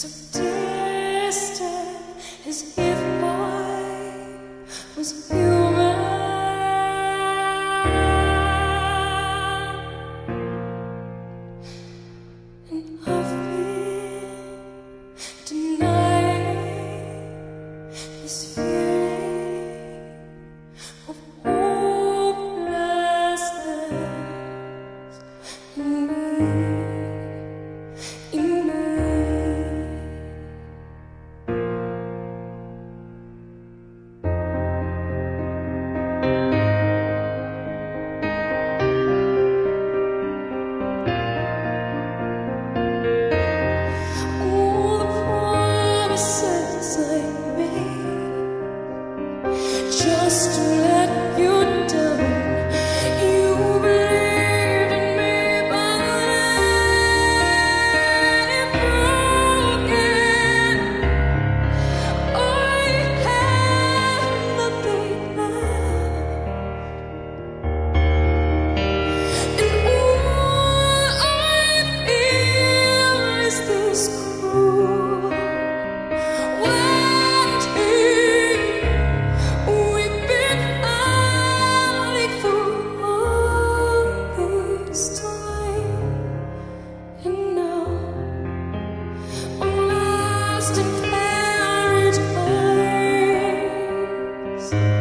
So dear. Paradise.